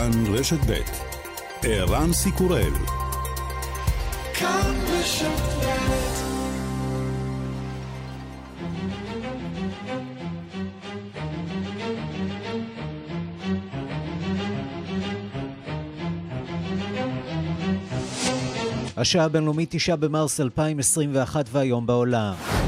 כאן רשת ב' ערן סיקורל השעה הבינלאומית תשעה במרס 2021 והיום בעולם.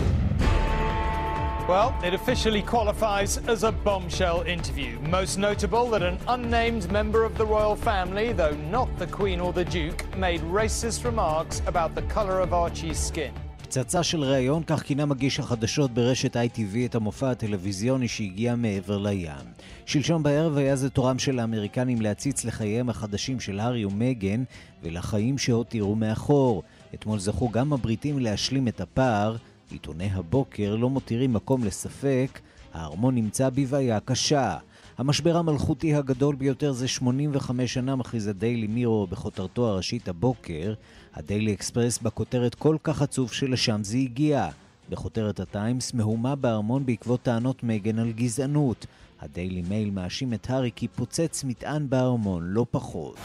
Well, it officially qualifies as a bombshell interview. Most notable that an unnamed member of the royal family, though not the Queen or the Duke, made racist remarks about the colour of Archie's skin. פצצה של ראיון, כך כינה מגיש החדשות ברשת ITV את המופע הטלוויזיוני שהגיע מעבר לים. שלשום בערב היה זה תורם של האמריקנים להציץ לחייהם החדשים של הארי ומגן ולחיים שהותירו מאחור. אתמול זכו גם הבריטים להשלים את הפער עיתוני הבוקר לא מותירים מקום לספק, הארמון נמצא בבעיה קשה. המשבר המלכותי הגדול ביותר זה 85 שנה, מכריז הדיילי מירו בכותרתו הראשית הבוקר. הדיילי אקספרס בכותרת כל כך עצוב שלשם זה הגיע. בכותרת הטיימס, מהומה בארמון בעקבות טענות מגן על גזענות. הדיילי מייל מאשים את הארי כי פוצץ מטען בארמון, לא פחות.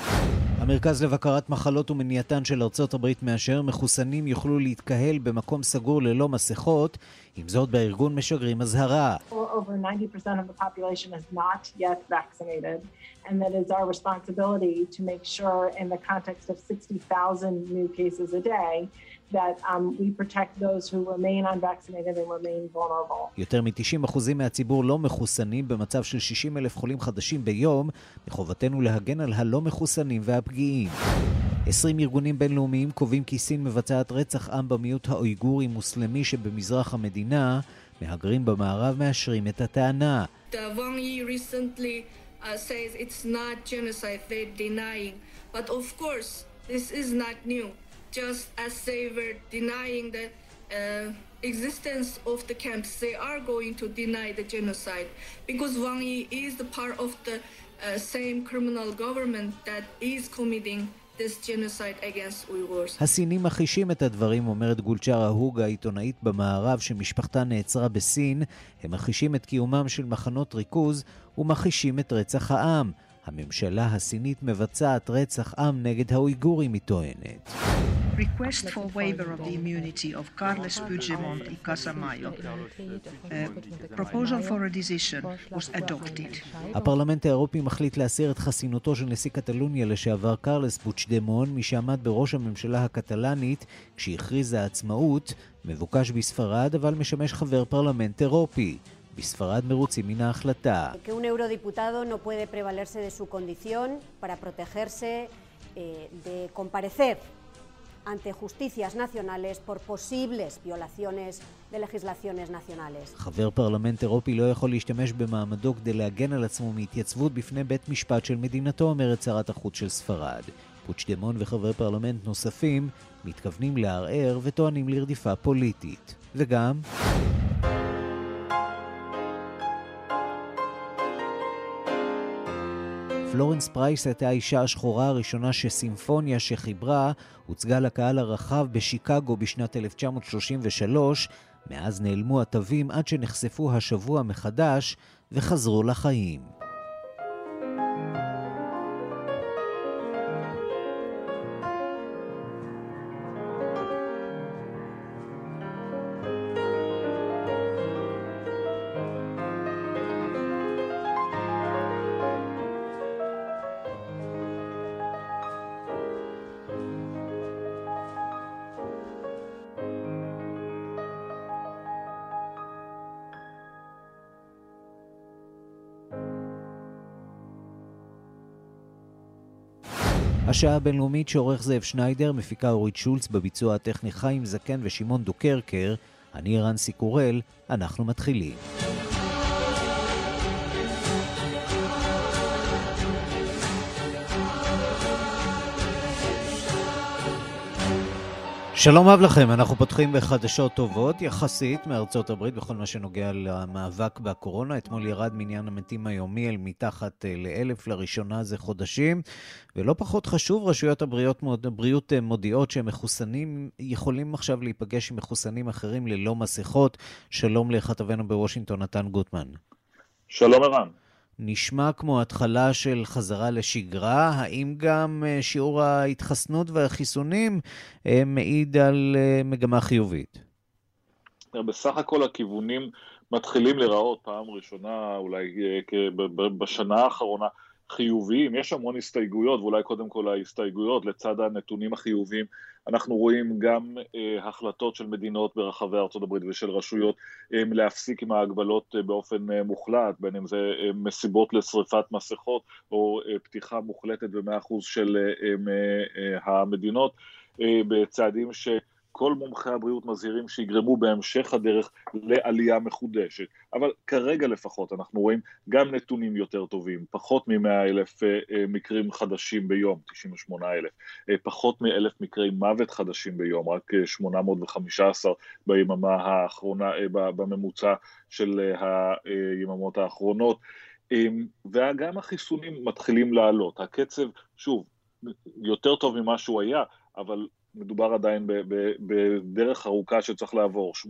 המרכז לבקרת מחלות ומניעתן של ארצות הברית מאשר מחוסנים יוכלו להתקהל במקום סגור ללא מסכות, עם זאת בארגון משגרים אזהרה. and that is our responsibility to make sure in the context of 60,000 new cases a day that um, we protect those who remain unvaccinated and remain vulnerable. יותר מ-90% מהציבור לא מחוסנים במצב של 60 אלף חולים חדשים ביום, מחובתנו להגן על הלא מחוסנים והפגיעים. 20 ארגונים בינלאומיים קובעים כי סין מבצעת רצח עם במיעוט האויגורי-מוסלמי שבמזרח המדינה, מהגרים במערב מאשרים את הטענה. Uh, says it's not genocide, they're denying. But of course, this is not new. Just as they were denying the uh, existence of the camps, they are going to deny the genocide because Wang Yi is the part of the uh, same criminal government that is committing הסינים מכחישים את הדברים, אומרת גולצ'רה הוגה, עיתונאית במערב שמשפחתה נעצרה בסין. הם מכחישים את קיומם של מחנות ריכוז ומכחישים את רצח העם. הממשלה הסינית מבצעת רצח עם נגד האויגורים, היא טוענת. request for waiver of the immunity of Carles Puigdemont y Casamayo, uh, proposal for a decision was adopted. הפרלמנט האירופי מחליט להסיר את חסינותו של נשיא קטלוניה לשעבר קרלס פוצ'דמון, מי שעמד בראש הממשלה הקטלנית כשהכריזה עצמאות, מבוקש בספרד אבל משמש חבר פרלמנט אירופי. בספרד מרוצים מן ההחלטה. un eurodiputado no puede prevalerse de su condición para protegerse eh, de comparecer ante justicias nacionales por posibles violaciones de legislaciones nacionales. חבר פרלמנט אירופי לא יכול להשתמש במעמדו כדי להגן על עצמו מהתייצבות בפני בית משפט של מדינתו, אומרת שרת החוץ של ספרד. פוצ'דמון וחברי פרלמנט נוספים מתכוונים לערער וטוענים לרדיפה פוליטית. וגם... פלורנס פרייס הייתה האישה השחורה הראשונה שסימפוניה שחיברה הוצגה לקהל הרחב בשיקגו בשנת 1933. מאז נעלמו התווים עד שנחשפו השבוע מחדש וחזרו לחיים. השעה הבינלאומית שעורך זאב שניידר, מפיקה אורית שולץ, בביצוע הטכני חיים זקן ושמעון דוקרקר, אני רנסי קורל, אנחנו מתחילים. שלום רב לכם, אנחנו פותחים בחדשות טובות יחסית מארצות הברית בכל מה שנוגע למאבק בקורונה. אתמול ירד מניין המתים היומי אל מתחת אה, לאלף לראשונה זה חודשים, ולא פחות חשוב, רשויות הבריאות, הבריאות אה, מודיעות שמחוסנים יכולים עכשיו להיפגש עם מחוסנים אחרים ללא מסכות. שלום לכתבנו בוושינגטון, נתן גוטמן. שלום ערן. נשמע כמו התחלה של חזרה לשגרה. האם גם אה, שיעור ההתחסנות והחיסונים אה, מעיד על אה, מגמה חיובית? בסך הכל הכיוונים מתחילים להיראות פעם ראשונה, אולי בשנה האחרונה, חיוביים, יש המון הסתייגויות, ואולי קודם כל ההסתייגויות לצד הנתונים החיוביים, אנחנו רואים גם אה, החלטות של מדינות ברחבי ארה"ב ושל רשויות אה, להפסיק עם ההגבלות אה, באופן אה, מוחלט, בין אם זה אה, מסיבות לשריפת מסכות או אה, פתיחה מוחלטת במאה אחוז של אה, אה, אה, המדינות, אה, בצעדים ש... כל מומחי הבריאות מזהירים שיגרמו בהמשך הדרך לעלייה מחודשת. אבל כרגע לפחות אנחנו רואים גם נתונים יותר טובים, פחות מ-100 אלף אה, אה, מקרים חדשים ביום, 98 אלף, אה, פחות מאלף מקרי מוות חדשים ביום, רק 815 ביממה האחרונה, בממוצע של היממות האחרונות. וגם החיסונים מתחילים לעלות. הקצב, שוב, יותר טוב ממה שהוא היה, אבל מדובר עדיין בדרך ארוכה שצריך לעבור. 18%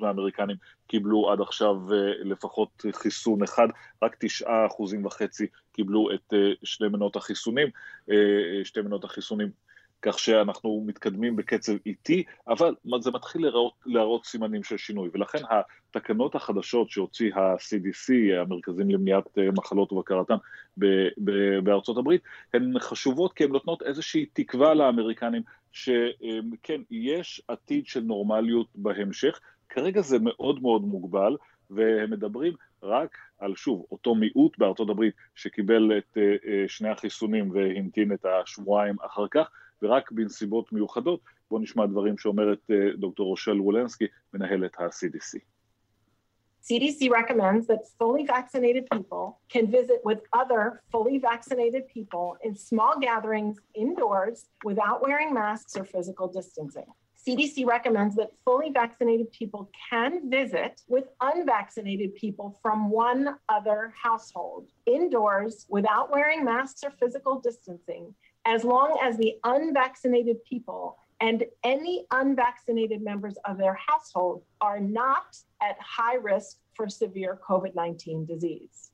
מהאמריקנים קיבלו עד עכשיו אה, לפחות חיסון אחד, רק 9% וחצי קיבלו את אה, שני מנות החיסונים, אה, שתי מנות החיסונים כך שאנחנו מתקדמים בקצב איטי, אבל זה מתחיל להראות, להראות סימנים של שינוי, ולכן התקנות החדשות שהוציא ה-CDC, המרכזים למניעת מחלות ובקרתן בארצות הברית, הן חשובות כי הן נותנות איזושהי תקווה לאמריקנים שכן, יש עתיד של נורמליות בהמשך, כרגע זה מאוד מאוד מוגבל, והם מדברים רק על, שוב, אותו מיעוט בארצות הברית שקיבל את אה, אה, שני החיסונים והמתין את השבועיים אחר כך, ורק בנסיבות מיוחדות. בואו נשמע דברים שאומרת דוקטור רושל וולנסקי, מנהלת ה-CDC. CDC recommends that fully vaccinated people can visit with other fully vaccinated people in small gatherings indoors without wearing masks or physical distancing. CDC recommends that fully vaccinated people can visit with unvaccinated people from one other household indoors without wearing masks or physical distancing as long as the unvaccinated people and any unvaccinated members of their household are not at high risk for severe COVID 19 disease.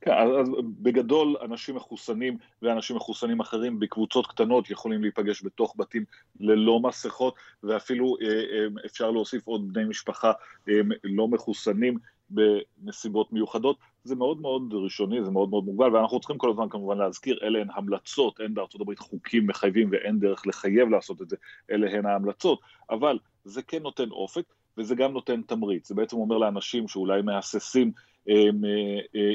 כן, אז בגדול אנשים מחוסנים ואנשים מחוסנים אחרים בקבוצות קטנות יכולים להיפגש בתוך בתים ללא מסכות ואפילו אה, אה, אפשר להוסיף עוד בני משפחה אה, לא מחוסנים בנסיבות מיוחדות, זה מאוד מאוד ראשוני, זה מאוד מאוד מוגבל, ואנחנו צריכים כל הזמן כמובן להזכיר, אלה הן המלצות, אין בארצות הברית חוקים מחייבים ואין דרך לחייב לעשות את זה, אלה הן ההמלצות, אבל זה כן נותן אופק, וזה גם נותן תמריץ, זה בעצם אומר לאנשים שאולי מהססים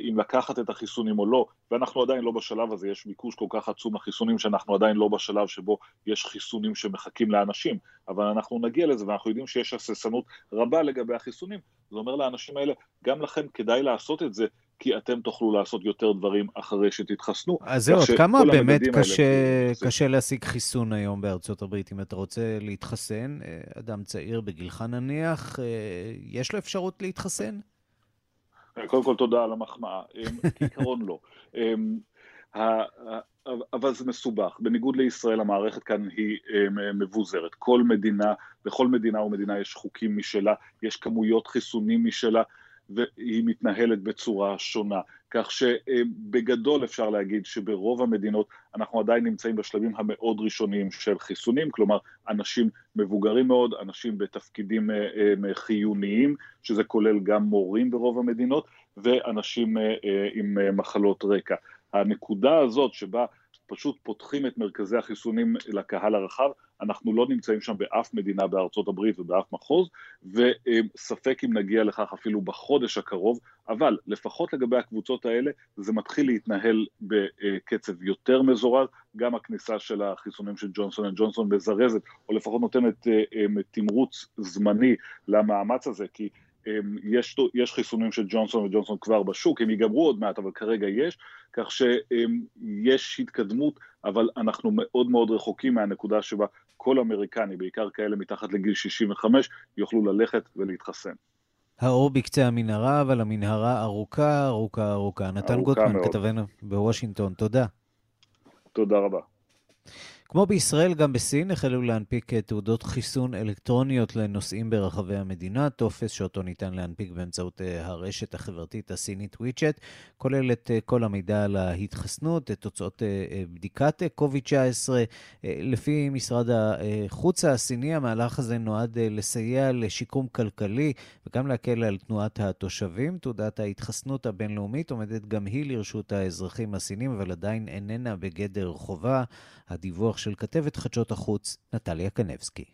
אם לקחת את החיסונים או לא, ואנחנו עדיין לא בשלב הזה, יש ביקוש כל כך עצום לחיסונים שאנחנו עדיין לא בשלב שבו יש חיסונים שמחכים לאנשים, אבל אנחנו נגיע לזה ואנחנו יודעים שיש הססנות רבה לגבי החיסונים, זה אומר לאנשים האלה, גם לכם כדאי לעשות את זה, כי אתם תוכלו לעשות יותר דברים אחרי שתתחסנו. אז זהו, עד כמה באמת קשה, האלה... קשה להשיג חיסון היום בארצות הברית? אם אתה רוצה להתחסן, אה, אדם צעיר בגילך נניח, יש לו אפשרות להתחסן? קודם כל תודה על המחמאה, כעיקרון לא. אבל זה מסובך, בניגוד לישראל המערכת כאן היא מבוזרת, כל מדינה, בכל מדינה ומדינה יש חוקים משלה, יש כמויות חיסונים משלה, והיא מתנהלת בצורה שונה. כך שבגדול אפשר להגיד שברוב המדינות אנחנו עדיין נמצאים בשלבים המאוד ראשוניים של חיסונים, כלומר אנשים מבוגרים מאוד, אנשים בתפקידים אה, אה, חיוניים, שזה כולל גם מורים ברוב המדינות, ואנשים אה, עם מחלות רקע. הנקודה הזאת שבה פשוט פותחים את מרכזי החיסונים לקהל הרחב, אנחנו לא נמצאים שם באף מדינה בארצות הברית ובאף מחוז, וספק אם נגיע לכך אפילו בחודש הקרוב, אבל לפחות לגבי הקבוצות האלה, זה מתחיל להתנהל בקצב יותר מזורז, גם הכניסה של החיסונים של ג'ונסון אנד ג'ונסון מזרזת, או לפחות נותנת אה, אה, תמרוץ זמני למאמץ הזה, כי יש, יש חיסונים של ג'ונסון וג'ונסון כבר בשוק, הם ייגמרו עוד מעט, אבל כרגע יש, כך שיש התקדמות, אבל אנחנו מאוד מאוד רחוקים מהנקודה שבה כל אמריקני, בעיקר כאלה מתחת לגיל 65, יוכלו ללכת ולהתחסן. האור בקצה המנהרה, אבל המנהרה ארוכה, ארוכה, ארוכה. נתן גוטמן, כתבנו בוושינגטון, תודה. תודה רבה. כמו בישראל, גם בסין החלו להנפיק תעודות חיסון אלקטרוניות לנוסעים ברחבי המדינה, טופס שאותו ניתן להנפיק באמצעות אה, הרשת החברתית הסינית וויצ'ט, כולל את אה, כל המידע על ההתחסנות, את תוצאות אה, בדיקת קוביד-19. לפי משרד החוץ הסיני, המהלך הזה נועד לסייע לשיקום כלכלי וגם להקל על תנועת התושבים. תעודת ההתחסנות הבינלאומית עומדת גם היא לרשות האזרחים הסינים, אבל עדיין איננה בגדר חובה. הדיווח של כתבת חדשות החוץ, נטליה קנבסקי.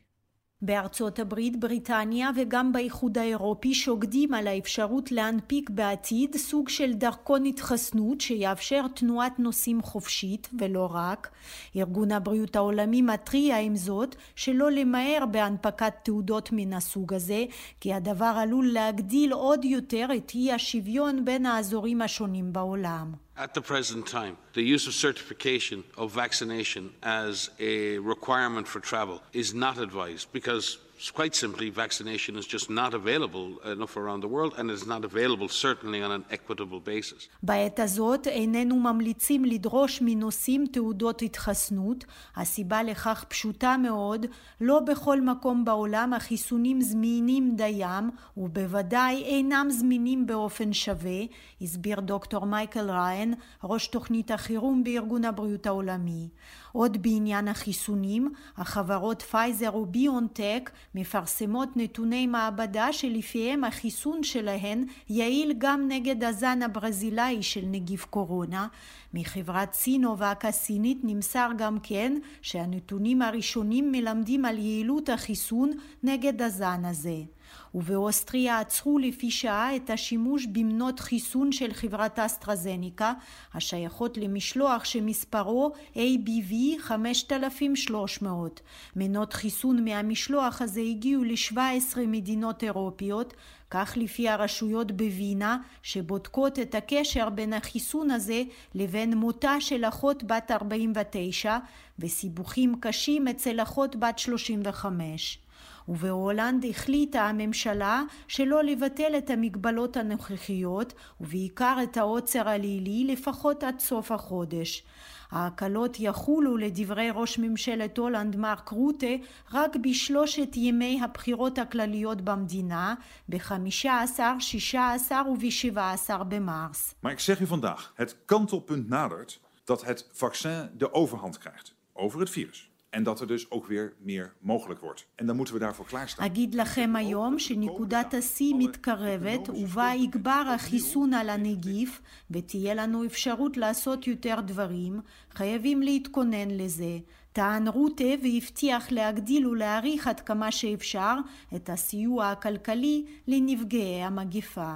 בארצות הברית, בריטניה וגם באיחוד האירופי שוקדים על האפשרות להנפיק בעתיד סוג של דרכון התחסנות שיאפשר תנועת נוסעים חופשית ולא רק. ארגון הבריאות העולמי מתריע עם זאת שלא למהר בהנפקת תעודות מן הסוג הזה כי הדבר עלול להגדיל עוד יותר את אי השוויון בין האזורים השונים בעולם. At the present time, the use of certification of vaccination as a requirement for travel is not advised because quite simply, vaccination is just not available enough around the world and is not available certainly on an equitable basis. בעת הזאת איננו ממליצים לדרוש מנוסעים תעודות התחסנות. הסיבה לכך פשוטה מאוד, לא בכל מקום בעולם החיסונים זמינים דיים ובוודאי אינם זמינים באופן שווה, הסביר דוקטור מייקל ריין, ראש תוכנית החירום בארגון הבריאות העולמי. עוד בעניין החיסונים, החברות פייזר וביונטק מפרסמות נתוני מעבדה שלפיהם החיסון שלהן יעיל גם נגד הזן הברזילאי של נגיף קורונה. מחברת סינובק הסינית נמסר גם כן שהנתונים הראשונים מלמדים על יעילות החיסון נגד הזן הזה. ובאוסטריה עצרו לפי שעה את השימוש במנות חיסון של חברת אסטרזניקה השייכות למשלוח שמספרו ABV 5300. מנות חיסון מהמשלוח הזה הגיעו ל-17 מדינות אירופיות כך לפי הרשויות בווינה שבודקות את הקשר בין החיסון הזה לבין מותה של אחות בת 49 וסיבוכים קשים אצל אחות בת 35. ובהולנד החליטה הממשלה שלא לבטל את המגבלות הנוכחיות ובעיקר את העוצר הלילי לפחות עד סוף החודש. ההקלות יחולו לדברי ראש ממשלת הולנד מרק רוטה רק בשלושת ימי הבחירות הכלליות במדינה ב-15, 16 וב-17 במרס. Maar ik zeg u vandaag, het kantelpunt nadert dat het vaccin de overhand krijgt over het virus. En dat er dus ook weer meer mogelijk wordt. En dan moeten we daarvoor klaarstaan. אגיד לכם היום שנקודת השיא מתקרבת ובה יגבר החיסון על הנגיף ותהיה לנו אפשרות לעשות יותר דברים, חייבים להתכונן לזה. טען רוטה והבטיח להגדיל ולהאריך עד כמה שאפשר את הסיוע הכלכלי לנפגעי המגפה.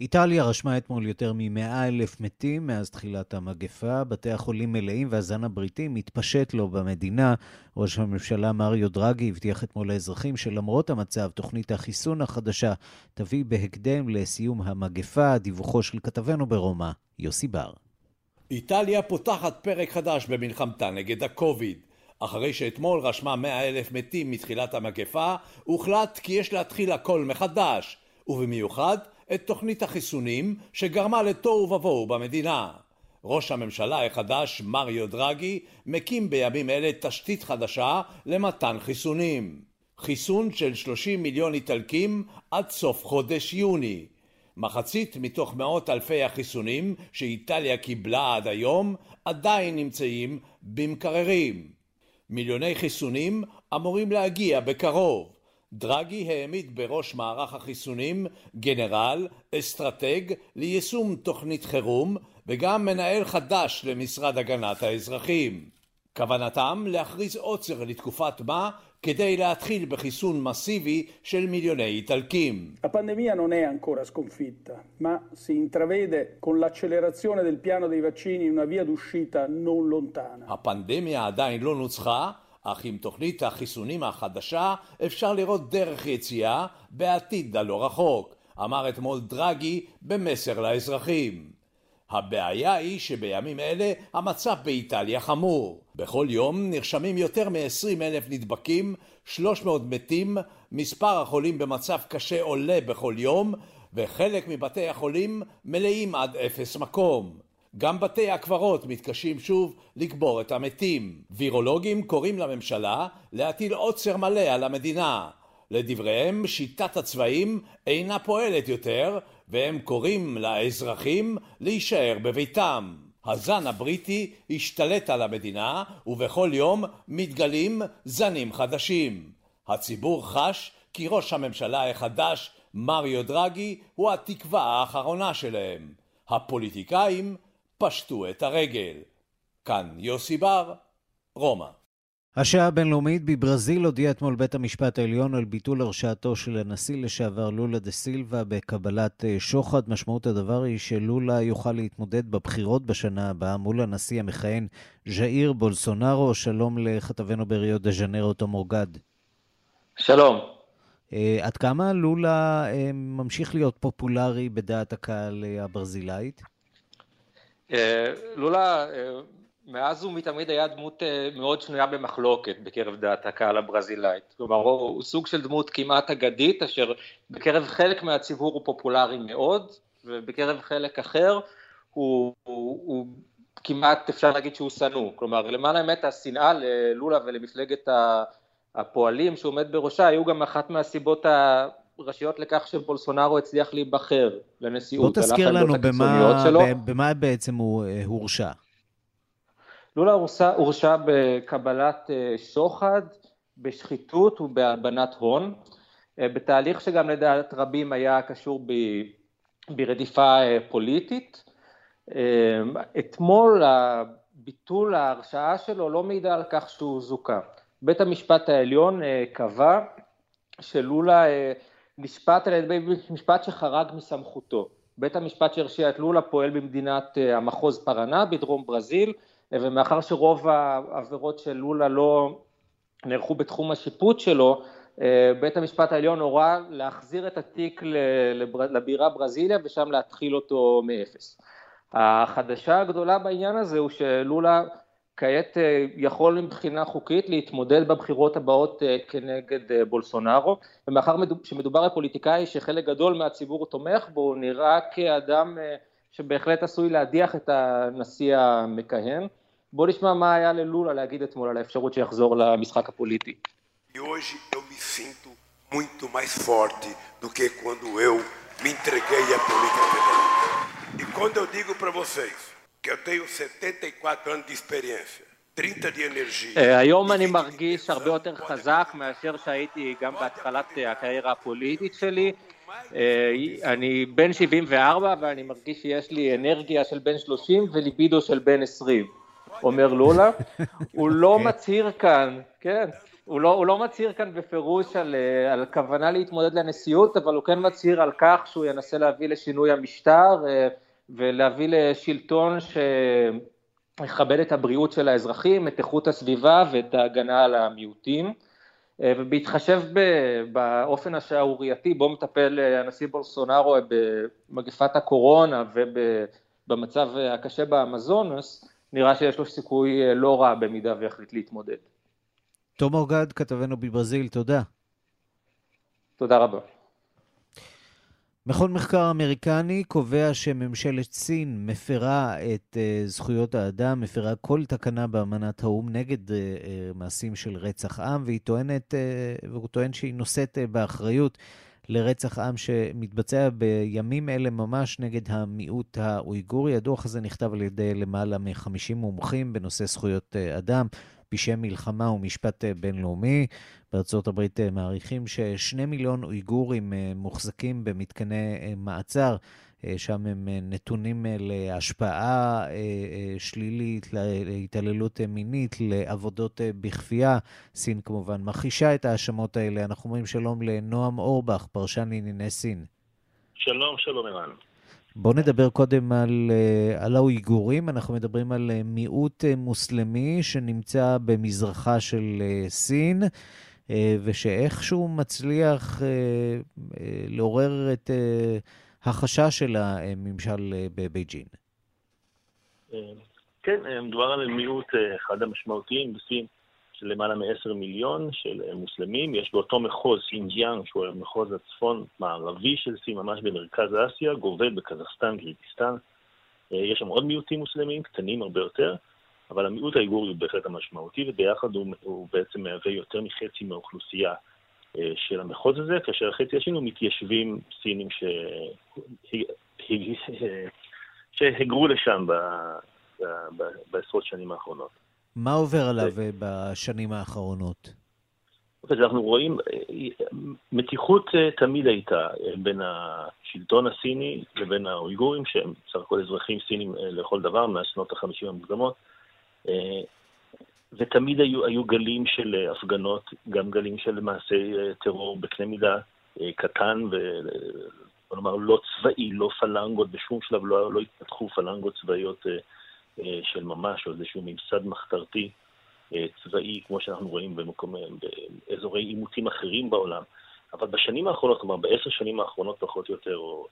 איטליה רשמה אתמול יותר מ-100 אלף מתים מאז תחילת המגפה. בתי החולים מלאים והזן הבריטי מתפשט לו במדינה. ראש הממשלה מריו דרגי הבטיח אתמול לאזרחים שלמרות המצב, תוכנית החיסון החדשה תביא בהקדם לסיום המגפה. דיווחו של כתבנו ברומא, יוסי בר. איטליה פותחת פרק חדש במלחמתה נגד הקוביד. אחרי שאתמול רשמה 100 אלף מתים מתחילת המגפה, הוחלט כי יש להתחיל הכל מחדש, ובמיוחד את תוכנית החיסונים שגרמה לתוהו ובוהו במדינה. ראש הממשלה החדש, מריו דרגי, מקים בימים אלה תשתית חדשה למתן חיסונים. חיסון של 30 מיליון איטלקים עד סוף חודש יוני. מחצית מתוך מאות אלפי החיסונים שאיטליה קיבלה עד היום עדיין נמצאים במקררים. מיליוני חיסונים אמורים להגיע בקרוב. דרגי העמיד בראש מערך החיסונים גנרל, אסטרטג ליישום תוכנית חירום וגם מנהל חדש למשרד הגנת האזרחים. כוונתם להכריז עוצר לתקופת מה כדי להתחיל בחיסון מסיבי של מיליוני איטלקים. הפנדמיה non è ancora sconfitta, ma si intravede con l'accelerazione del piano dei vaccini una via d'uscita non lontana. הפנדמיה עדיין לא נוצחה אך עם תוכנית החיסונים החדשה אפשר לראות דרך יציאה בעתיד הלא רחוק, אמר אתמול דרגי במסר לאזרחים. הבעיה היא שבימים אלה המצב באיטליה חמור. בכל יום נרשמים יותר מ-20 אלף נדבקים, 300 מתים, מספר החולים במצב קשה עולה בכל יום, וחלק מבתי החולים מלאים עד אפס מקום. גם בתי הקברות מתקשים שוב לקבור את המתים. וירולוגים קוראים לממשלה להטיל עוצר מלא על המדינה. לדבריהם, שיטת הצבעים אינה פועלת יותר, והם קוראים לאזרחים להישאר בביתם. הזן הבריטי השתלט על המדינה, ובכל יום מתגלים זנים חדשים. הציבור חש כי ראש הממשלה החדש, מריו דרגי, הוא התקווה האחרונה שלהם. הפוליטיקאים פשטו את הרגל. כאן יוסי בר, רומא. השעה הבינלאומית בברזיל הודיע אתמול בית המשפט העליון על ביטול הרשעתו של הנשיא לשעבר לולה דה סילבה בקבלת אה, שוחד. משמעות הדבר היא שלולה יוכל להתמודד בבחירות בשנה הבאה מול הנשיא המכהן ז'איר בולסונארו. שלום לכתבנו בריו דה ז'נרו תומור גד. שלום. Uh, עד כמה לולה uh, ממשיך להיות פופולרי בדעת הקהל הברזילאית? Uh, לולה מאז ומתמיד היה דמות אה, מאוד שנויה במחלוקת בקרב דעת הקהל הברזילאית. כלומר, הוא סוג של דמות כמעט אגדית, אשר בקרב חלק מהציבור הוא פופולרי מאוד, ובקרב חלק אחר הוא, הוא, הוא כמעט, אפשר להגיד שהוא שנוא. כלומר, למען האמת, השנאה ללולה ולמפלגת הפועלים שעומד בראשה, היו גם אחת מהסיבות הראשיות לכך שבולסונארו הצליח להיבחר לנשיאות. בוא תזכיר לנו במה, במה בעצם הוא אה, הורשע. לולה הורשע בקבלת אה, שוחד, בשחיתות ובהלבנת הון, אה, בתהליך שגם לדעת רבים היה קשור ב, ברדיפה פוליטית. אתמול ביטול ההרשעה שלו לא מעידה על כך שהוא זוכה. בית המשפט העליון קבע שלולה נשפט על ידי בית משפט שחרג מסמכותו. בית המשפט שהרשיע את לולה פועל במדינת המחוז פרנה בדרום ברזיל, ומאחר שרוב העבירות של לולה לא נערכו בתחום השיפוט שלו, אה, בית המשפט העליון הורה להחזיר את התיק לבירה ברזיליה ושם להתחיל אותו מאפס. החדשה הגדולה בעניין הזה הוא שלולה כעת אה, יכול מבחינה חוקית להתמודד בבחירות הבאות אה, כנגד בולסונארו, ומאחר שמדובר על פוליטיקאי שחלק גדול מהציבור תומך בו, נראה כאדם שבהחלט עשוי להדיח את הנשיא המכהן. בוא נשמע מה היה ללולה להגיד אתמול על האפשרות שיחזור למשחק הפוליטי. hoje eu me sinto muito mais E quando eu digo para vocês que eu tenho 74 anos de experiência, 30 de energia... היום אני מרגיש הרבה יותר חזק מאשר שהייתי גם בהתחלת הקריירה הפוליטית שלי. אני בן 74 ואני מרגיש שיש לי אנרגיה של בן 30 וליבידו של בן 20, אומר לולה. הוא לא. מצהיר כאן, כן, הוא לא, הוא לא מצהיר כאן בפירוש על, על כוונה להתמודד לנשיאות, אבל הוא כן מצהיר על כך שהוא ינסה להביא לשינוי המשטר ולהביא לשלטון שיכבד את הבריאות של האזרחים, את איכות הסביבה ואת ההגנה על המיעוטים. אה, ובהתחשב באופן השערורייתי בו מטפל אה, הנשיא בולסונארו במגפת הקורונה ובמצב הקשה באמזונס, נראה שיש לו סיכוי אה, לא רע במידה ויחליט להתמודד. תום אורגד, כתבנו בברזיל, תודה. תודה רבה. מכון מחקר אמריקני קובע שממשלת סין מפרה את uh, זכויות האדם, מפרה כל תקנה באמנת האו"ם נגד uh, uh, מעשים של רצח עם, והיא טוענת, uh, והוא טוען שהיא נושאת uh, באחריות לרצח עם שמתבצע בימים אלה ממש נגד המיעוט האויגורי. הדוח הזה נכתב על ידי למעלה מ-50 מומחים בנושא זכויות uh, אדם. פשעי מלחמה ומשפט בינלאומי. בארצות הברית אה, מעריכים ששני מיליון אויגורים אה, מוחזקים במתקני מעצר. שם הם נתונים להשפעה שלילית, להתעללות מינית, לעבודות בכפייה. סין כמובן מכחישה את ההאשמות האלה. אנחנו אומרים שלום לנועם אורבך, פרשן לענייני סין. שלום, שלום ערן. בואו נדבר קודם על, אה, על האויגורים. אנחנו מדברים על אה, מיעוט אה, מוסלמי שנמצא במזרחה של סין, ושאיכשהו מצליח לעורר את החשש של הממשל בבייג'ין. כן, מדובר על מיעוט אחד המשמעותיים בסין. של למעלה מ-10 מיליון של אה, מוסלמים. יש באותו מחוז סינג'יאנג, שהוא המחוז הצפון-מערבי של סין, ממש במרכז אסיה, גובל בקזחסטן, קירגיסטן, יש שם עוד מיעוטים מוסלמים, קטנים הרבה יותר, אבל המיעוט האיגורי הוא בהחלט המשמעותי, וביחד הוא, הוא בעצם מהווה יותר מחצי מהאוכלוסייה של המחוז הזה, כאשר החצי השני הוא מתיישבים סינים ש... שהגרו לשם ב... ב... ב... בעשרות שנים האחרונות. מה עובר עליו בשנים האחרונות? אז אנחנו רואים, מתיחות תמיד הייתה בין השלטון הסיני לבין האויגורים, שהם בסך הכל אזרחים סינים לכל דבר, מהשנות החמישים המוקדמות. ותמיד היו, היו גלים של הפגנות, גם גלים של מעשי טרור בקנה מידה קטן, ובוא נאמר לא צבאי, לא פלנגות, בשום שלב לא, לא התפתחו פלנגות צבאיות של ממש, או איזשהו ממסד מחתרתי צבאי, כמו שאנחנו רואים במקום, באזורי עימותים אחרים בעולם. אבל בשנים האחרונות, כלומר בעשר שנים האחרונות פחות או יותר, או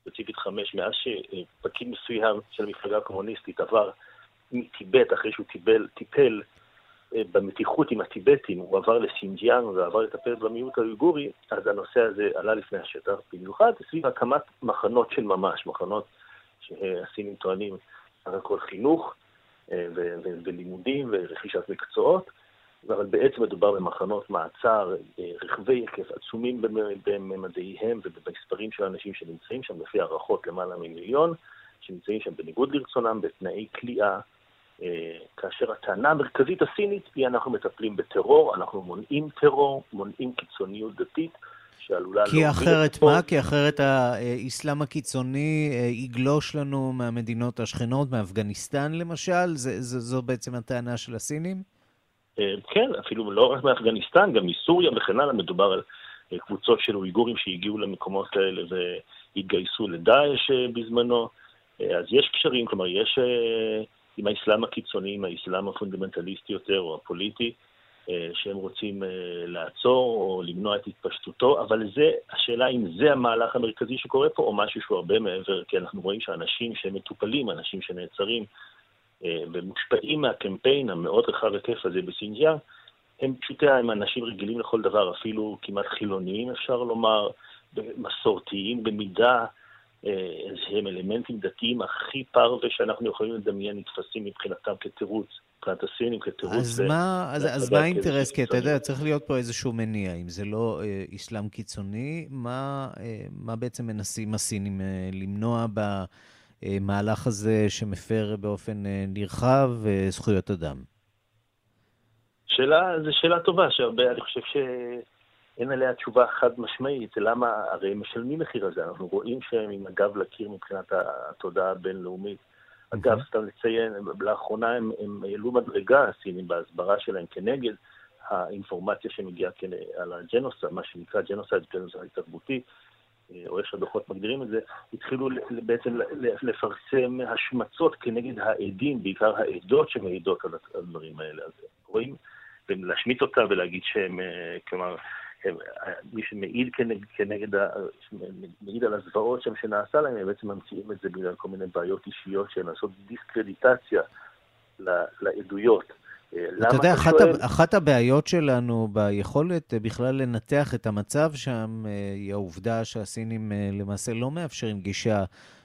ספציפית חמש, מאז שפקיד מסוים של המפלגה הקומוניסטית עבר מטיבט, אחרי שהוא טיפל, טיפל במתיחות עם הטיבטים, הוא עבר לסינג'יאן ועבר לטפל במיעוט האויגורי, אז הנושא הזה עלה לפני השטח, במיוחד סביב הקמת מחנות של ממש, מחנות שהסינים טוענים סך הכל חינוך ולימודים ורכישת מקצועות, אבל בעצם מדובר במחנות מעצר, רכבי היקף עצומים בממדיהם ובמספרים של האנשים שנמצאים שם, לפי הערכות למעלה ממיליון, שנמצאים שם בניגוד לרצונם, בתנאי כליאה, כאשר הטענה המרכזית הסינית היא אנחנו מטפלים בטרור, אנחנו מונעים טרור, מונעים קיצוניות דתית. שעלולה... כי אחרת מה? כי אחרת האסלאם הקיצוני יגלוש לנו מהמדינות השכנות, מאפגניסטן למשל? זה, זה, זו בעצם הטענה של הסינים? כן, אפילו לא רק מאפגניסטן, גם מסוריה וכן הלאה, מדובר על קבוצות של אויגורים שהגיעו למקומות האלה והתגייסו לדאעש בזמנו. אז יש קשרים, כלומר, יש עם האסלאם הקיצוני, עם האסלאם הפונדמנטליסטי יותר, או הפוליטי, שהם רוצים לעצור או למנוע את התפשטותו, אבל זה, השאלה אם זה המהלך המרכזי שקורה פה, או משהו שהוא הרבה מעבר, כי אנחנו רואים שאנשים שמטופלים, אנשים שנעצרים ומושפעים מהקמפיין המאוד רחב היקף הזה בסינג'יאן, הם פשוטי, הם אנשים רגילים לכל דבר, אפילו כמעט חילוניים אפשר לומר, מסורתיים במידה, שהם אלמנטים דתיים הכי פרווה שאנחנו יכולים לדמיין נתפסים מבחינתם כתירוץ. מבחינת הסינים כתירוץ. אז מה, אז, אז מה האינטרס? כי אתה יודע, צריך להיות פה איזשהו מניע. אם זה לא אה, איסלאם קיצוני, מה, אה, מה בעצם מנסים הסינים אה, למנוע במהלך הזה שמפר באופן אה, נרחב אה, זכויות אדם? שאלה, זו שאלה טובה, שהרבה, אני חושב שאין עליה תשובה חד משמעית, למה, הרי הם משלמים מחיר על זה, אנחנו רואים שהם עם הגב לקיר מבחינת התודעה הבינלאומית. אגב, סתם לציין, לאחרונה הם, הם העלו מדרגה, הסינים, בהסברה שלהם כנגד האינפורמציה שמגיעה על ה genocide, מה שנקרא genocide, genocide תרבותי, או איך שהדוחות מגדירים את זה, התחילו בעצם לפרסם השמצות כנגד העדים, בעיקר העדות שמעידות על הדברים האלה. אז רואים, ולהשמיט אותה ולהגיד שהם, כלומר, מי שמעיד כנגד, כנגד מעיד על הזוועות שם שנעשה להם, הם בעצם ממציאים את זה בגלל כל מיני בעיות אישיות שהן לעשות דיסקרדיטציה לעדויות. אתה יודע, אחת, שואל... אחת הבעיות שלנו ביכולת בכלל לנתח את המצב שם, היא העובדה שהסינים למעשה לא מאפשרים גישה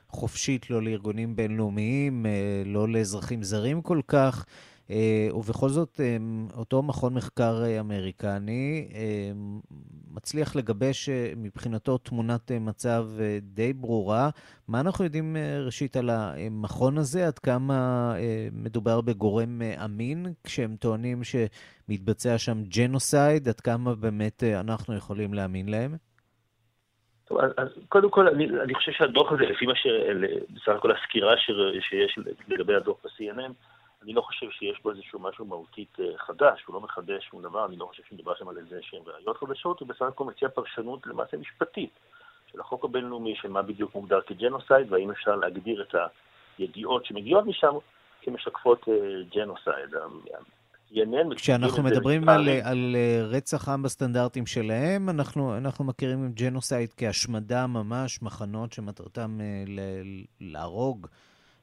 חופשית, לא לארגונים בינלאומיים, לא לאזרחים זרים כל כך. ובכל זאת, אותו מכון מחקר אמריקני מצליח לגבש מבחינתו תמונת מצב די ברורה. מה אנחנו יודעים ראשית על המכון הזה? עד כמה מדובר בגורם אמין כשהם טוענים שמתבצע שם ג'נוסייד? עד כמה באמת אנחנו יכולים להאמין להם? טוב, אז קודם כל, אני, אני חושב שהדוח הזה, לפי מה ש... בסך הכל הסקירה ש, שיש לגבי הדוח ב-CNN, אני לא חושב שיש בו איזשהו משהו מהותית חדש, הוא לא מחדש שום דבר, אני לא חושב שמדבר שם על איזה שהן ראיות חדשות, הוא בסך הכל מציע פרשנות למעשה משפטית של החוק הבינלאומי, של מה בדיוק מוגדר כג'נוסייד, והאם אפשר להגדיר את הידיעות שמגיעות משם כמשקפות ג'נוסייד. כשאנחנו מדברים על, על רצח עם בסטנדרטים שלהם, אנחנו, אנחנו מכירים ג'נוסייד כהשמדה ממש, מחנות שמטרתם להרוג.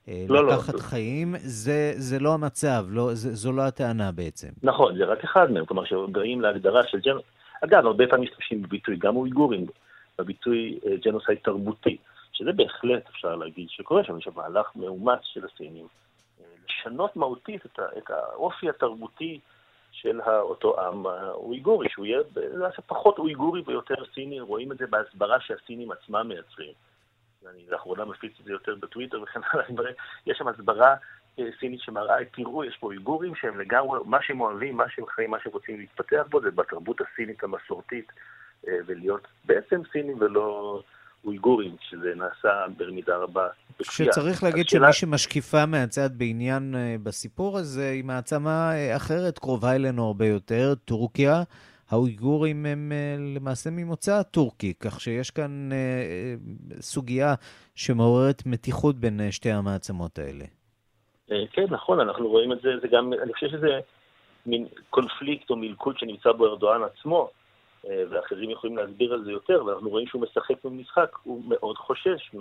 לא, לקחת לא. חיים, זה, זה לא המצב, לא, זה, זו לא הטענה בעצם. נכון, זה רק אחד מהם, כלומר שבאים להגדרה של ג'נוסייד, אגב, הרבה פעמים משתמשים בביטוי, גם אויגורים, בביטוי ג'נוסייד תרבותי. שזה בהחלט אפשר להגיד שקורה שם, יש מהלך מאומץ של הסינים, לשנות מהותית את, את האופי התרבותי של אותו עם האויגורי, שהוא יהיה פחות אויגורי ויותר סיני, רואים את זה בהסברה שהסינים עצמם מייצרים. אני לאחרונה מפיץ את זה יותר בטוויטר וכן הלאה, יש שם הסברה אה, סינית שמראה, תראו, יש פה אויגורים שהם לגמרי, מה שהם אוהבים, מה שהם חיים, מה שהם רוצים להתפתח בו, זה בתרבות הסינית המסורתית, אה, ולהיות בעצם סינים ולא אויגורים, שזה נעשה במידה רבה בכפייה. שצריך להגיד השאלה... שמי שמשקיפה מהצד בעניין אה, בסיפור הזה, היא מעצמה אחרת, קרובה אלינו הרבה יותר, טורקיה. האויגורים הם למעשה ממוצא טורקי, כך שיש כאן סוגיה שמעוררת מתיחות בין שתי המעצמות האלה. אה, כן, נכון, אנחנו רואים את זה, זה גם, אני חושב שזה מין קונפליקט או מלכוד שנמצא בו ארדואן עצמו, אה, ואחרים יכולים להסביר על זה יותר, ואנחנו רואים שהוא משחק במשחק, הוא מאוד חושש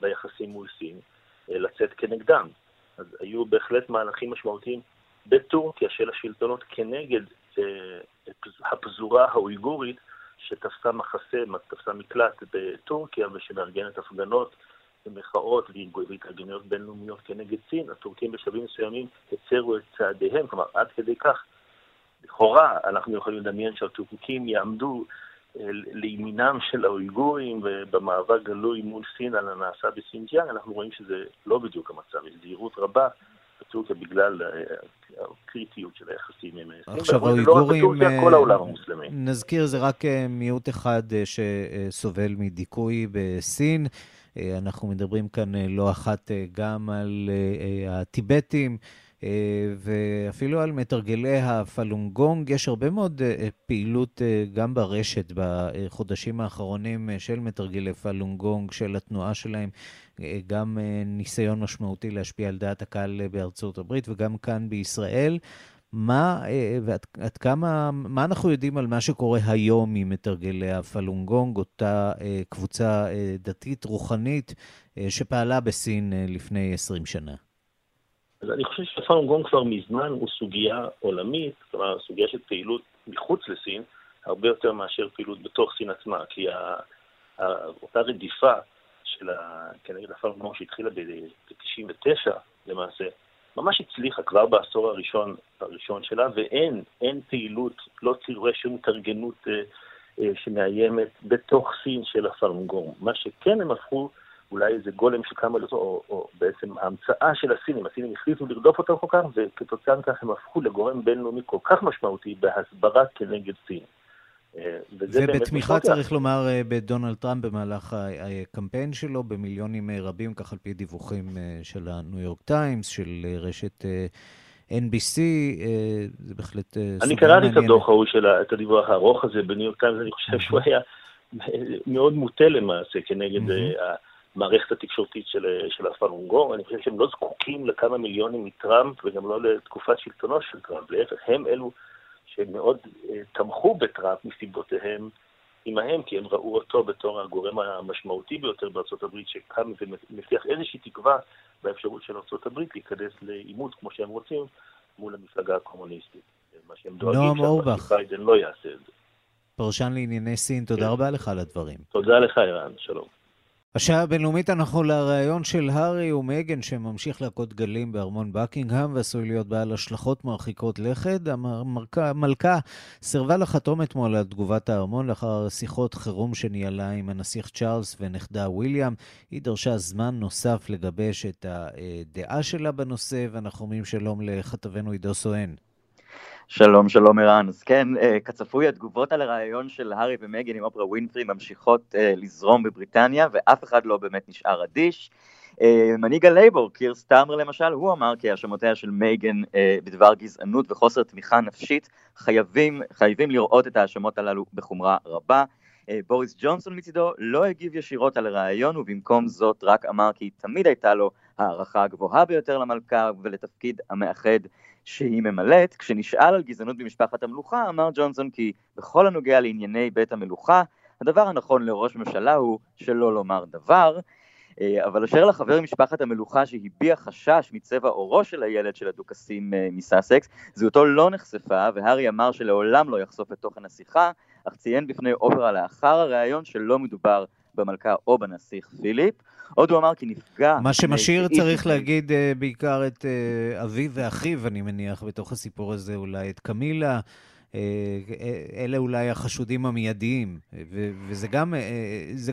ביחסים מול סין אה, לצאת כנגדם. אז היו בהחלט מהלכים משמעותיים בטורקיה של השלטונות כנגד הפזורה האויגורית שתפסה מחסה, תפסה מקלט בטורקיה ושמארגנת הפגנות ומחאות והתארגנויות בינלאומיות כנגד סין, הטורקים בשלבים מסוימים הצרו את צעדיהם, כלומר עד כדי כך, לכאורה אנחנו יכולים לדמיין שהטורקים יעמדו אה, לימינם של האויגורים ובמאבק גלוי מול סין על הנעשה בשינג'יאנג, אנחנו רואים שזה לא בדיוק המצב, יש זהירות רבה בטורקיה בגלל אה, הקריטיות של היחסים עם סין. עכשיו לא האויגורים, אה, נזכיר, זה רק מיעוט אחד שסובל מדיכוי בסין. אה, אנחנו מדברים כאן אה, לא אחת אה, גם על הטיבטים. ואפילו על מתרגלי הפלונגונג. יש הרבה מאוד פעילות גם ברשת בחודשים האחרונים של מתרגלי פלונגונג, של התנועה שלהם, גם ניסיון משמעותי להשפיע על דעת הקהל בארצות הברית וגם כאן בישראל. מה, אה, ועד כמה, מה אנחנו יודעים על מה שקורה היום עם מתרגלי הפלונגונג, אותה אה, קבוצה אה, דתית רוחנית שפעלה בסין לפני 20 שנה? אז אני חושב שפלונגונג כבר מזמן הוא סוגיה עולמית, כלומר סוגיה של פעילות מחוץ לסין, הרבה יותר מאשר פעילות בתוך סין עצמה, כי אותה רדיפה של ה... כנגד הפלונגונג שהתחילה ב-99 למעשה, ממש הצליחה כבר בעשור הראשון, הראשון שלה, ואין אין פעילות, לא תראה שום התארגנות אה, אה, שמאיימת בתוך סין של הפלמגום. מה שכן הם הפכו, אולי איזה גולם של כמה, או, או בעצם ההמצאה של הסינים, הסינים החליטו לרדוף אותם כל כך, וכתוצאה מכך הם הפכו לגורם בינלאומי כל כך משמעותי בהסברה כנגד סין. ובתמיכה, צריך לומר, אה, בדונלד טראמפ במהלך הקמפיין שלו, במיליונים אה, רבים, כך על פי דיווחים אה, של הניו יורק טיימס, של רשת NBC, זה בהחלט סוגיה מעניינת. אני קראתי את הדוח ההוא, את הדיווח הארוך הזה בניו יורק טיימס, אני חושב שהוא היה מאוד מוטה למעשה כנגד המערכת התקשורתית של, של הפלונגונג. אני חושב שהם לא זקוקים לכמה מיליונים מטראמפ וגם לא לתקופת שלטונו של טראמפ, להפך, הם אלו שמאוד אה, תמכו בטראמפ מסיבותיהם עמהם, כי הם ראו אותו בתור הגורם המשמעותי ביותר בארצות הברית, שקם ומבטיח איזושהי תקווה באפשרות של ארצות הברית להיכנס לעימות, כמו שהם רוצים, מול המפלגה הקומוניסטית. מה שהם דואגים שביידן לא יעשה את זה. פרשן לענייני סין, תודה כן. רבה לך על הדברים. תודה לך, ערן, שלום. השעה הבינלאומית אנחנו לראיון של הארי ומגן שממשיך להכות גלים בארמון בקינגהם ועשוי להיות בעל השלכות מרחיקות לכת. המלכה סירבה לחתום אתמול על תגובת הארמון לאחר שיחות חירום שניהלה עם הנסיך צ'ארלס ונכדה וויליאם. היא דרשה זמן נוסף לגבש את הדעה שלה בנושא, ואנחנו אומרים שלום לכתבנו עידו סואן. שלום, שלום ערן. אז כן, אה, כצפוי, התגובות על הריאיון של הארי ומייגן עם אופרה ווינפרי ממשיכות אה, לזרום בבריטניה, ואף אחד לא באמת נשאר אדיש. אה, מנהיג הלייבור, קיר סטארמר למשל, הוא אמר כי האשמותיה של מייגן בדבר גזענות וחוסר תמיכה נפשית חייבים, חייבים לראות את ההאשמות הללו בחומרה רבה. בוריס ג'ונסון מצידו לא הגיב ישירות על הרעיון ובמקום זאת רק אמר כי תמיד הייתה לו הערכה הגבוהה ביותר למלכה ולתפקיד המאחד שהיא ממלאת. כשנשאל על גזענות במשפחת המלוכה, אמר ג'ונסון כי בכל הנוגע לענייני בית המלוכה, הדבר הנכון לראש ממשלה הוא שלא לומר דבר. אה, אבל אשר לחבר משפחת המלוכה שהביע חשש מצבע עורו של הילד של הדוכסים אה, מסאסקס, זהותו לא נחשפה, והארי אמר שלעולם לא יחשוף את תוכן השיחה, אך ציין בפני אופרה לאחר הראיון שלא מדובר במלכה או בנסיך פיליפ. עוד הוא אמר כי נפגע... מה שמשאיר, צריך להגיד, בעיקר את אביו ואחיו, אני מניח, בתוך הסיפור הזה, אולי את קמילה. אלה אולי החשודים המיידיים, וזה גם,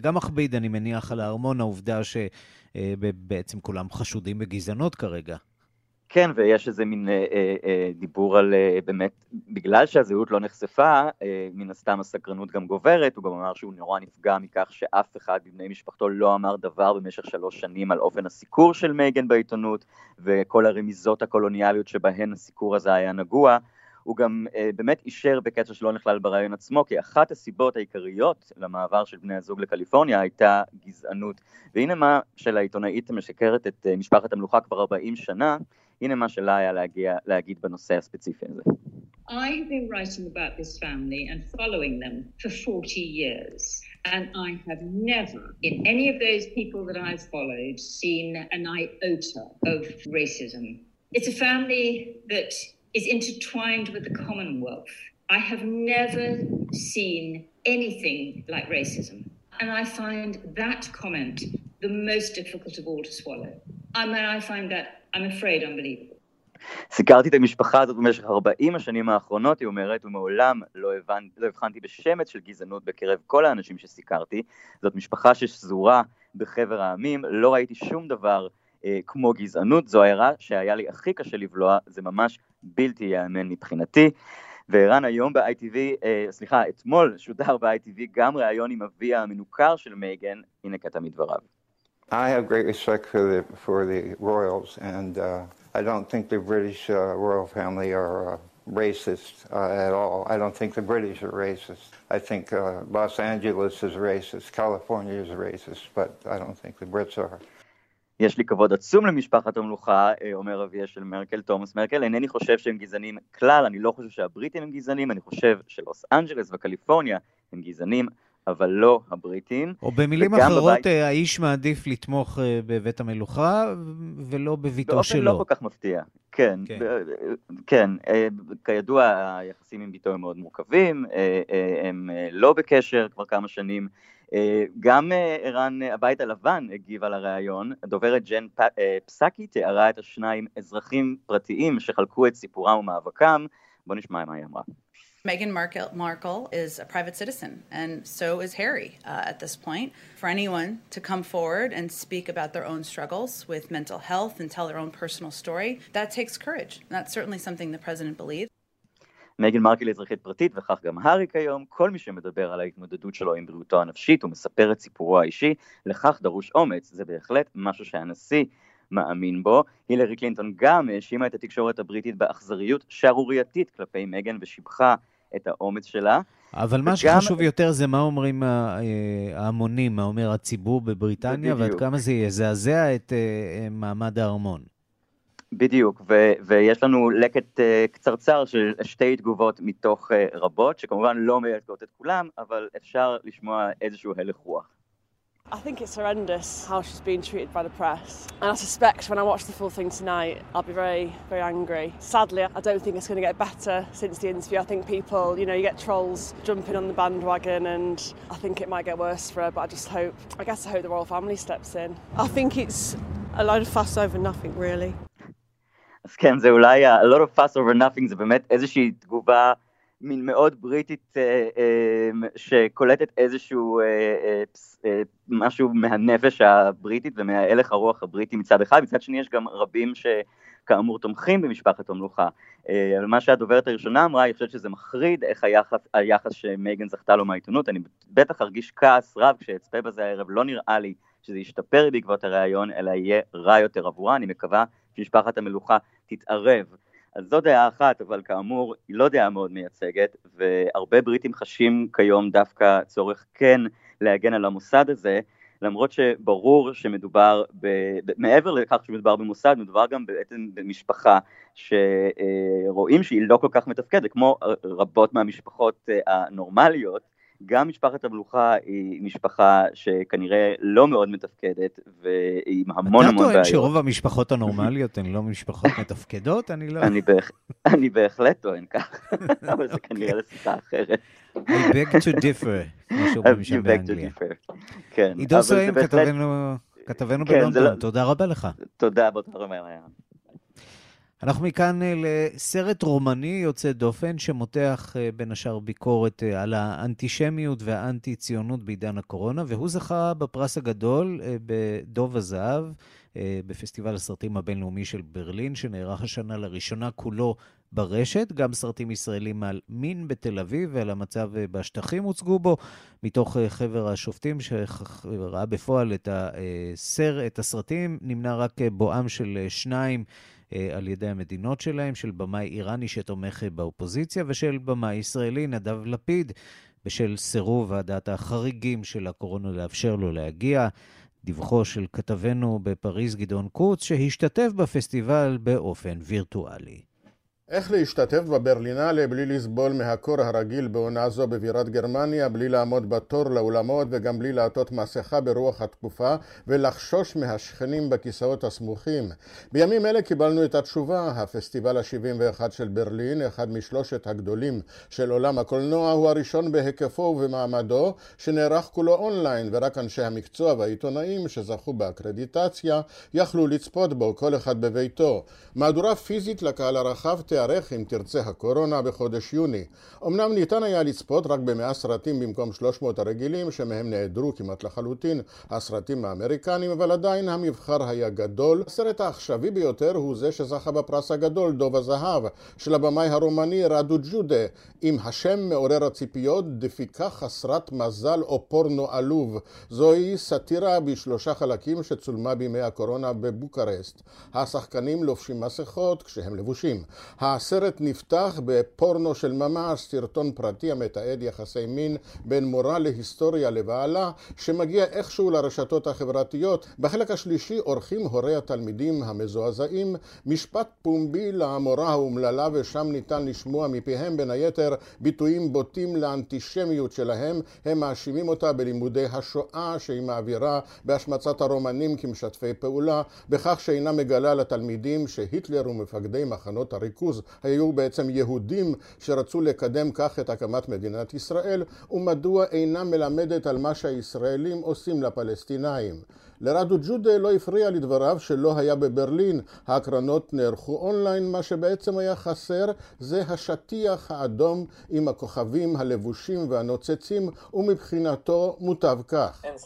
גם מכביד, אני מניח, על הארמון, העובדה שבעצם כולם חשודים בגזענות כרגע. כן, ויש איזה מין אה, אה, אה, דיבור על אה, באמת, בגלל שהזהות לא נחשפה, אה, מן הסתם הסקרנות גם גוברת, הוא גם אמר שהוא נורא נפגע מכך שאף אחד מבני משפחתו לא אמר דבר במשך שלוש שנים על אופן הסיקור של מייגן בעיתונות, וכל הרמיזות הקולוניאליות שבהן הסיקור הזה היה נגוע. הוא גם אה, באמת אישר בקטע שלא נכלל ברעיון עצמו, כי אחת הסיבות העיקריות למעבר של בני הזוג לקליפורניה הייתה גזענות. והנה מה של העיתונאית המשקרת את אה, משפחת המלוכה כבר 40 שנה, הנה מה שלה היה להגיע, להגיד בנושא הספציפי הזה. I've been writing about this family and following them for 40 years. And I have never, in any of those people that I've followed, seen an iota of racism. It's a family that is intertwined with the Commonwealth. I have never seen anything like racism. And I find that comment the most difficult of all to swallow. I mean, I find that, I'm afraid, unbelievable. סיקרתי את המשפחה הזאת במשך 40 השנים האחרונות, היא אומרת, ומעולם לא, הבנ... לא הבחנתי בשמץ של גזענות בקרב כל האנשים שסיקרתי. זאת משפחה ששזורה בחבר העמים, לא ראיתי שום דבר אה, כמו גזענות, זו הערה שהיה לי הכי קשה לבלוע, זה ממש בלתי ייאמן מבחינתי. וערן היום ב-ITV, אה, סליחה, אתמול שודר ב-ITV גם ראיון עם אביה המנוכר של מייגן, הנה קטע מדבריו. I have great respect for the, for the royals, and uh, I don't think the British uh, royal family are uh, racist uh, at all. I don't think the British are racist. I think uh, Los Angeles is racist, California is racist, but I don't think the Brits are. יש לי כבוד עצום למשפחת המלוכה, אומר אביה של מרקל, תומאס מרקל, אינני חושב שהם גזענים כלל, אני לא חושב שהבריטים הם גזענים, אני חושב שלוס אנג'לס וקליפורניה הם גזענים, אבל לא הבריטים. או במילים אחרות, בבית... האיש מעדיף לתמוך בבית המלוכה ולא בביתו שלו. באופן לא כל כך מפתיע, כן. כן, כן. כידוע, היחסים עם ביתו הם מאוד מורכבים, הם לא בקשר כבר כמה שנים. גם ערן הבית הלבן הגיב על הריאיון, הדוברת ג'ן פסקי תיארה את השניים אזרחים פרטיים שחלקו את סיפורם ומאבקם, בוא נשמע מה היא אמרה. Meghan Markle, Markle, is a private citizen, and so is Harry uh, at this point. For anyone to come forward and speak about their own struggles with mental health and tell their own personal story, that takes courage. And that's certainly something the president believes. מייגן מרקל אזרחית פרטית וכך גם הארי כיום, כל מי שמדבר על ההתמודדות שלו עם בריאותו הנפשית ומספר את סיפורו האישי, לכך דרוש אומץ, זה בהחלט משהו שהנשיא מאמין בו. הילרי קלינטון גם האשימה את התקשורת הבריטית באכזריות שערורייתית כלפי מגן ושיבחה את האומץ שלה. אבל מה שחשוב יותר זה מה אומרים ההמונים, מה אומר הציבור בבריטניה, ועד כמה זה יזעזע את מעמד הארמון. בדיוק, ו- ויש לנו לקט uh, קצרצר של שתי תגובות מתוך uh, רבות, שכמובן לא מייצגות את כולם, אבל אפשר לשמוע איזשהו הלך רוח. I think it's horrendous how she's been treated by the press. And I suspect when I watch the full thing tonight, I'll be very, very angry. Sadly, I don't think it's going to get better since the interview. I think people, you know, you get trolls jumping on the bandwagon, and I think it might get worse for her. But I just hope, I guess I hope the royal family steps in. I think it's a load of fuss over nothing, really. אז כן, זה אולי a lot of fuss over nothing, זה באמת איזושהי תגובה מין מאוד בריטית אה, אה, שקולטת איזשהו אה, משהו מהנפש הבריטית ומההלך הרוח הבריטי מצד אחד, מצד שני יש גם רבים שכאמור תומכים במשפחת המלוכה. על מה שהדוברת הראשונה אמרה, אני חושבת שזה מחריד איך היחס, היחס שמייגן זכתה לו מהעיתונות, אני בטח ארגיש כעס רב כשאצפה בזה הערב, לא נראה לי שזה ישתפר בעקבות הראיון, אלא יהיה רע יותר עבורה, אני מקווה שמשפחת המלוכה תתערב. אז זו דעה אחת, אבל כאמור, היא לא דעה מאוד מייצגת, והרבה בריטים חשים כיום דווקא צורך כן להגן על המוסד הזה, למרות שברור שמדובר, ב, מעבר לכך שמדובר במוסד, מדובר גם בעצם במשפחה שרואים שהיא לא כל כך מתפקדת, כמו רבות מהמשפחות הנורמליות, גם משפחת המלוכה היא משפחה שכנראה לא מאוד מתפקדת, ועם המון המון בעיות. אתה טוען שרוב המשפחות הנורמליות הן לא משפחות מתפקדות? אני לא... אני, בהח... אני בהחלט טוען כך, אבל זה כנראה לשיחה אחרת. I beg to differ, כמו שאומרים שם באנגליה. כן, עידו סועים, כתבנו, כן, בלונדון, לא... תודה רבה לך. תודה, תודה רבה. אנחנו מכאן אה, לסרט רומני יוצא דופן, שמותח אה, בין השאר ביקורת אה, על האנטישמיות והאנטי-ציונות בעידן הקורונה, והוא זכה בפרס הגדול בדוב הזהב, בפסטיבל הסרטים הבינלאומי של ברלין, שנערך השנה לראשונה כולו ברשת. גם סרטים ישראלים על מין בתל אביב ועל המצב בשטחים הוצגו בו, מתוך חבר השופטים שראה בפועל את, הסר, את הסרטים, נמנה רק בואם של שניים. אה, על ידי המדינות שלהם, של במאי איראני שתומך באופוזיציה ושל במאי ישראלי, נדב לפיד, בשל סירוב ועדת החריגים של הקורונה לאפשר לו להגיע. דיווחו של כתבנו בפריז גדעון קוץ, שהשתתף בפסטיבל באופן וירטואלי. איך להשתתף בברלינלה בלי לסבול מהקור הרגיל בעונה זו בבירת גרמניה, בלי לעמוד בתור לאולמות וגם בלי לעטות מסכה ברוח התקופה ולחשוש מהשכנים בכיסאות הסמוכים. בימים אלה קיבלנו את התשובה, הפסטיבל ה-71 של ברלין, אחד משלושת הגדולים של עולם הקולנוע, הוא הראשון בהיקפו ובמעמדו, שנערך כולו אונליין, ורק אנשי המקצוע והעיתונאים שזכו באקרדיטציה יכלו לצפות בו, כל אחד בביתו. מהדורה פיזית לקהל הרחב תיערך אם תרצה הקורונה בחודש יוני. אמנם ניתן היה לצפות רק במאה סרטים במקום 300 הרגילים שמהם נעדרו כמעט לחלוטין הסרטים האמריקנים אבל עדיין המבחר היה גדול. הסרט העכשווי ביותר הוא זה שזכה בפרס הגדול דוב הזהב של הבמאי הרומני רדו ג'ודה עם השם מעורר הציפיות דפיקה חסרת מזל או פורנו עלוב. זוהי סאטירה בשלושה חלקים שצולמה בימי הקורונה בבוקרשט. השחקנים לובשים מסכות כשהם לבושים. הסרט נפתח בפורנו של ממש, סרטון פרטי המתעד יחסי מין בין מורה להיסטוריה לבעלה, שמגיע איכשהו לרשתות החברתיות. בחלק השלישי עורכים הורי התלמידים המזועזעים משפט פומבי למורה האומללה, ושם ניתן לשמוע מפיהם בין היתר ביטויים בוטים לאנטישמיות שלהם. הם מאשימים אותה בלימודי השואה שהיא מעבירה, בהשמצת הרומנים כמשתפי פעולה, בכך שאינה מגלה לתלמידים שהיטלר ומפקדי מחנות הריכוז היו בעצם יהודים שרצו לקדם כך את הקמת מדינת ישראל, ומדוע אינה מלמדת על מה שהישראלים עושים לפלסטינאים. לרדו ג'ודה לא הפריע לדבריו שלא היה בברלין, ההקרנות נערכו אונליין, מה שבעצם היה חסר זה השטיח האדום עם הכוכבים הלבושים והנוצצים, ומבחינתו מוטב כך. And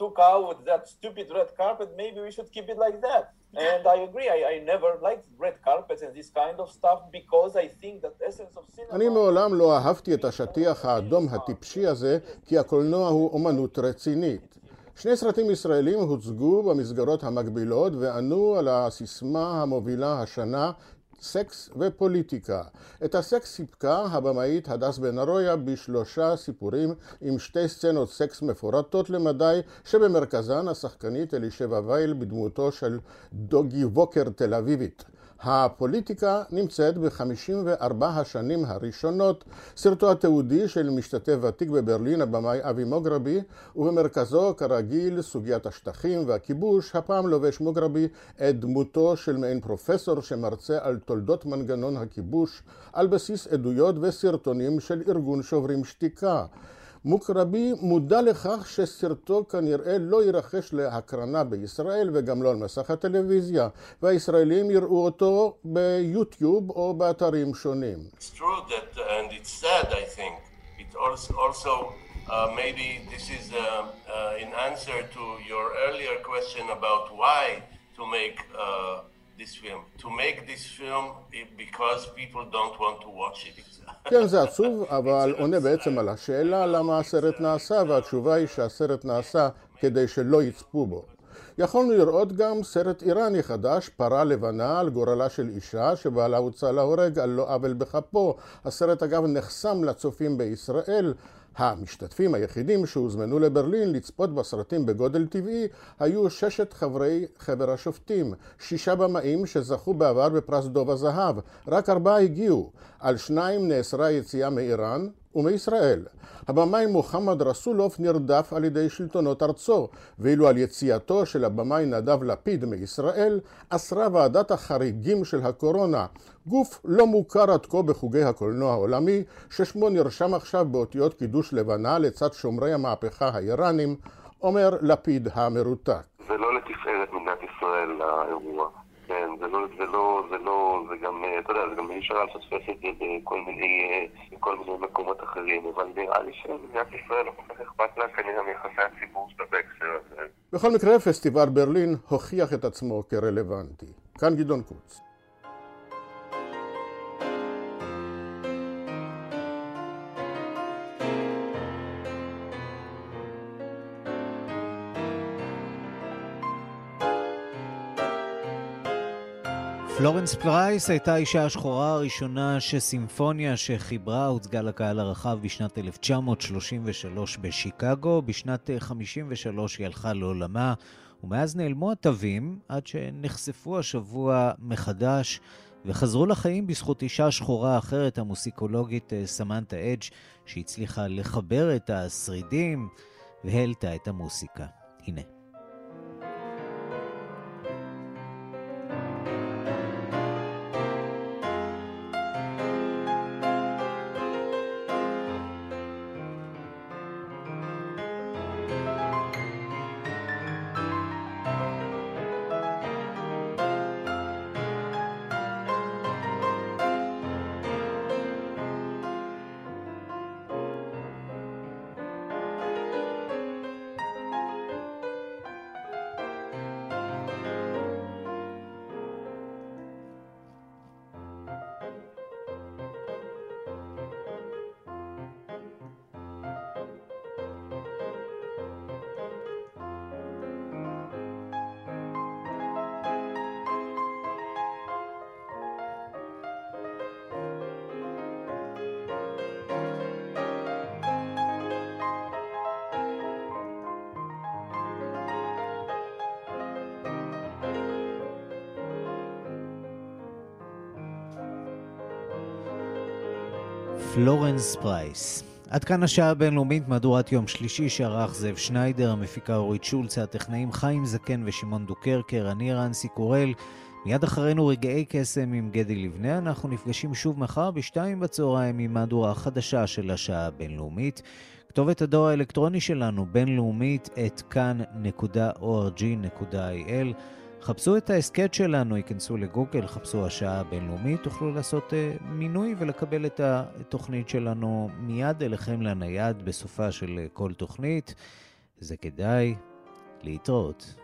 took out that stupid red carpet, maybe we should keep it like that. And I agree, I, I never liked red carpets and this kind of stuff because I think that essence of cinema... אני מעולם לא אהבתי את השטיח האדום הטיפשי הזה, כי הקולנוע הוא אומנות רצינית. שני סרטים ישראלים הוצגו במסגרות המקבילות וענו על הסיסמה המובילה השנה סקס ופוליטיקה. את הסקס סיפקה הבמאית הדס בן ארויה בשלושה סיפורים עם שתי סצנות סקס מפורטות למדי שבמרכזן השחקנית אלישבע וייל בדמותו של dog walker תל אביבית. הפוליטיקה נמצאת ב-54 השנים הראשונות, סרטו התיעודי של משתתף ותיק בברלין, הבמאי אבי מוגרבי, ובמרכזו כרגיל סוגיית השטחים והכיבוש, הפעם לובש מוגרבי את דמותו של מעין פרופסור שמרצה על תולדות מנגנון הכיבוש על בסיס עדויות וסרטונים של ארגון שוברים שתיקה. מוקרבי מודע לכך שסרטו כנראה לא יירכש להקרנה בישראל וגם לא על מסך הטלוויזיה, והישראלים יראו אותו ביוטיוב או באתרים שונים. Uh, uh, uh, uh, this film. To make this film because people don't want to watch it. כן, זה עצוב, אבל עונה בעצם על השאלה למה הסרט נעשה, והתשובה היא שהסרט נעשה כדי שלא יצפו בו. יכולנו לראות גם סרט איראני חדש, פרה לבנה, על גורלה של אישה שבעלה הוצא להורג על לא עוול בכפו. הסרט אגב נחסם לצופים בישראל, המשתתפים היחידים שהוזמנו לברלין לצפות בסרטים בגודל טבעי היו ששת חברי חבר השופטים, שישה במאים שזכו בעבר בפרס דוב הזהב, רק ארבעה הגיעו. על שניים נאסרה יציאה מאיראן ומישראל. הבמאי מוחמד רסולוב נרדף על ידי שלטונות ארצו, ואילו על יציאתו של הבמאי נדב לפיד מישראל אסרה ועדת החריגים של הקורונה, גוף לא מוכר עד כה בחוגי הקולנוע העולמי, ששמו נרשם עכשיו באותיות קידוש לבנה לצד שומרי המהפכה האיראנים, אומר לפיד המרותק. זה לא לתפארת מדינת ישראל האירוע. כן, זה לא, זה לא, זה לא, זה גם, אה, אתה יודע, זה גם אי אפשר לפספס את זה בכל מיני, בכל מיני מקומות אחרים, אבל נראה לי שמדינת ישראל לא כל כך אכפת לה כנראה מיחסי הציבור שלה בהקשר הזה. בכל מקרה, פסטיבל ברלין הוכיח את עצמו כרלוונטי. כאן גדעון קוץ. פלורנס פרייס הייתה האישה השחורה הראשונה שסימפוניה שחיברה הוצגה לקהל הרחב בשנת 1933 בשיקגו. בשנת 1953 היא הלכה לעולמה, ומאז נעלמו התווים עד שנחשפו השבוע מחדש וחזרו לחיים בזכות אישה שחורה אחרת, המוסיקולוגית אה, סמנטה אדג', שהצליחה לחבר את השרידים והעלתה את המוסיקה. הנה. פלורנס פרייס. עד כאן השעה הבינלאומית, מהדורת יום שלישי שערך זאב שניידר, המפיקה אורית שולצה, הטכנאים חיים זקן ושמעון דוקרקר, אני ערן סיקורל. מיד אחרינו רגעי קסם עם גדי לבנה, אנחנו נפגשים שוב מחר בשתיים בצהריים עם מהדורה חדשה של השעה הבינלאומית. כתובת הדואר האלקטרוני שלנו, בינלאומית, at כאן.org.il. חפשו את ההסכת שלנו, ייכנסו לגוגל, חפשו השעה הבינלאומית, תוכלו לעשות אה, מינוי ולקבל את התוכנית שלנו מיד אליכם לנייד בסופה של אה, כל תוכנית. זה כדאי להתראות.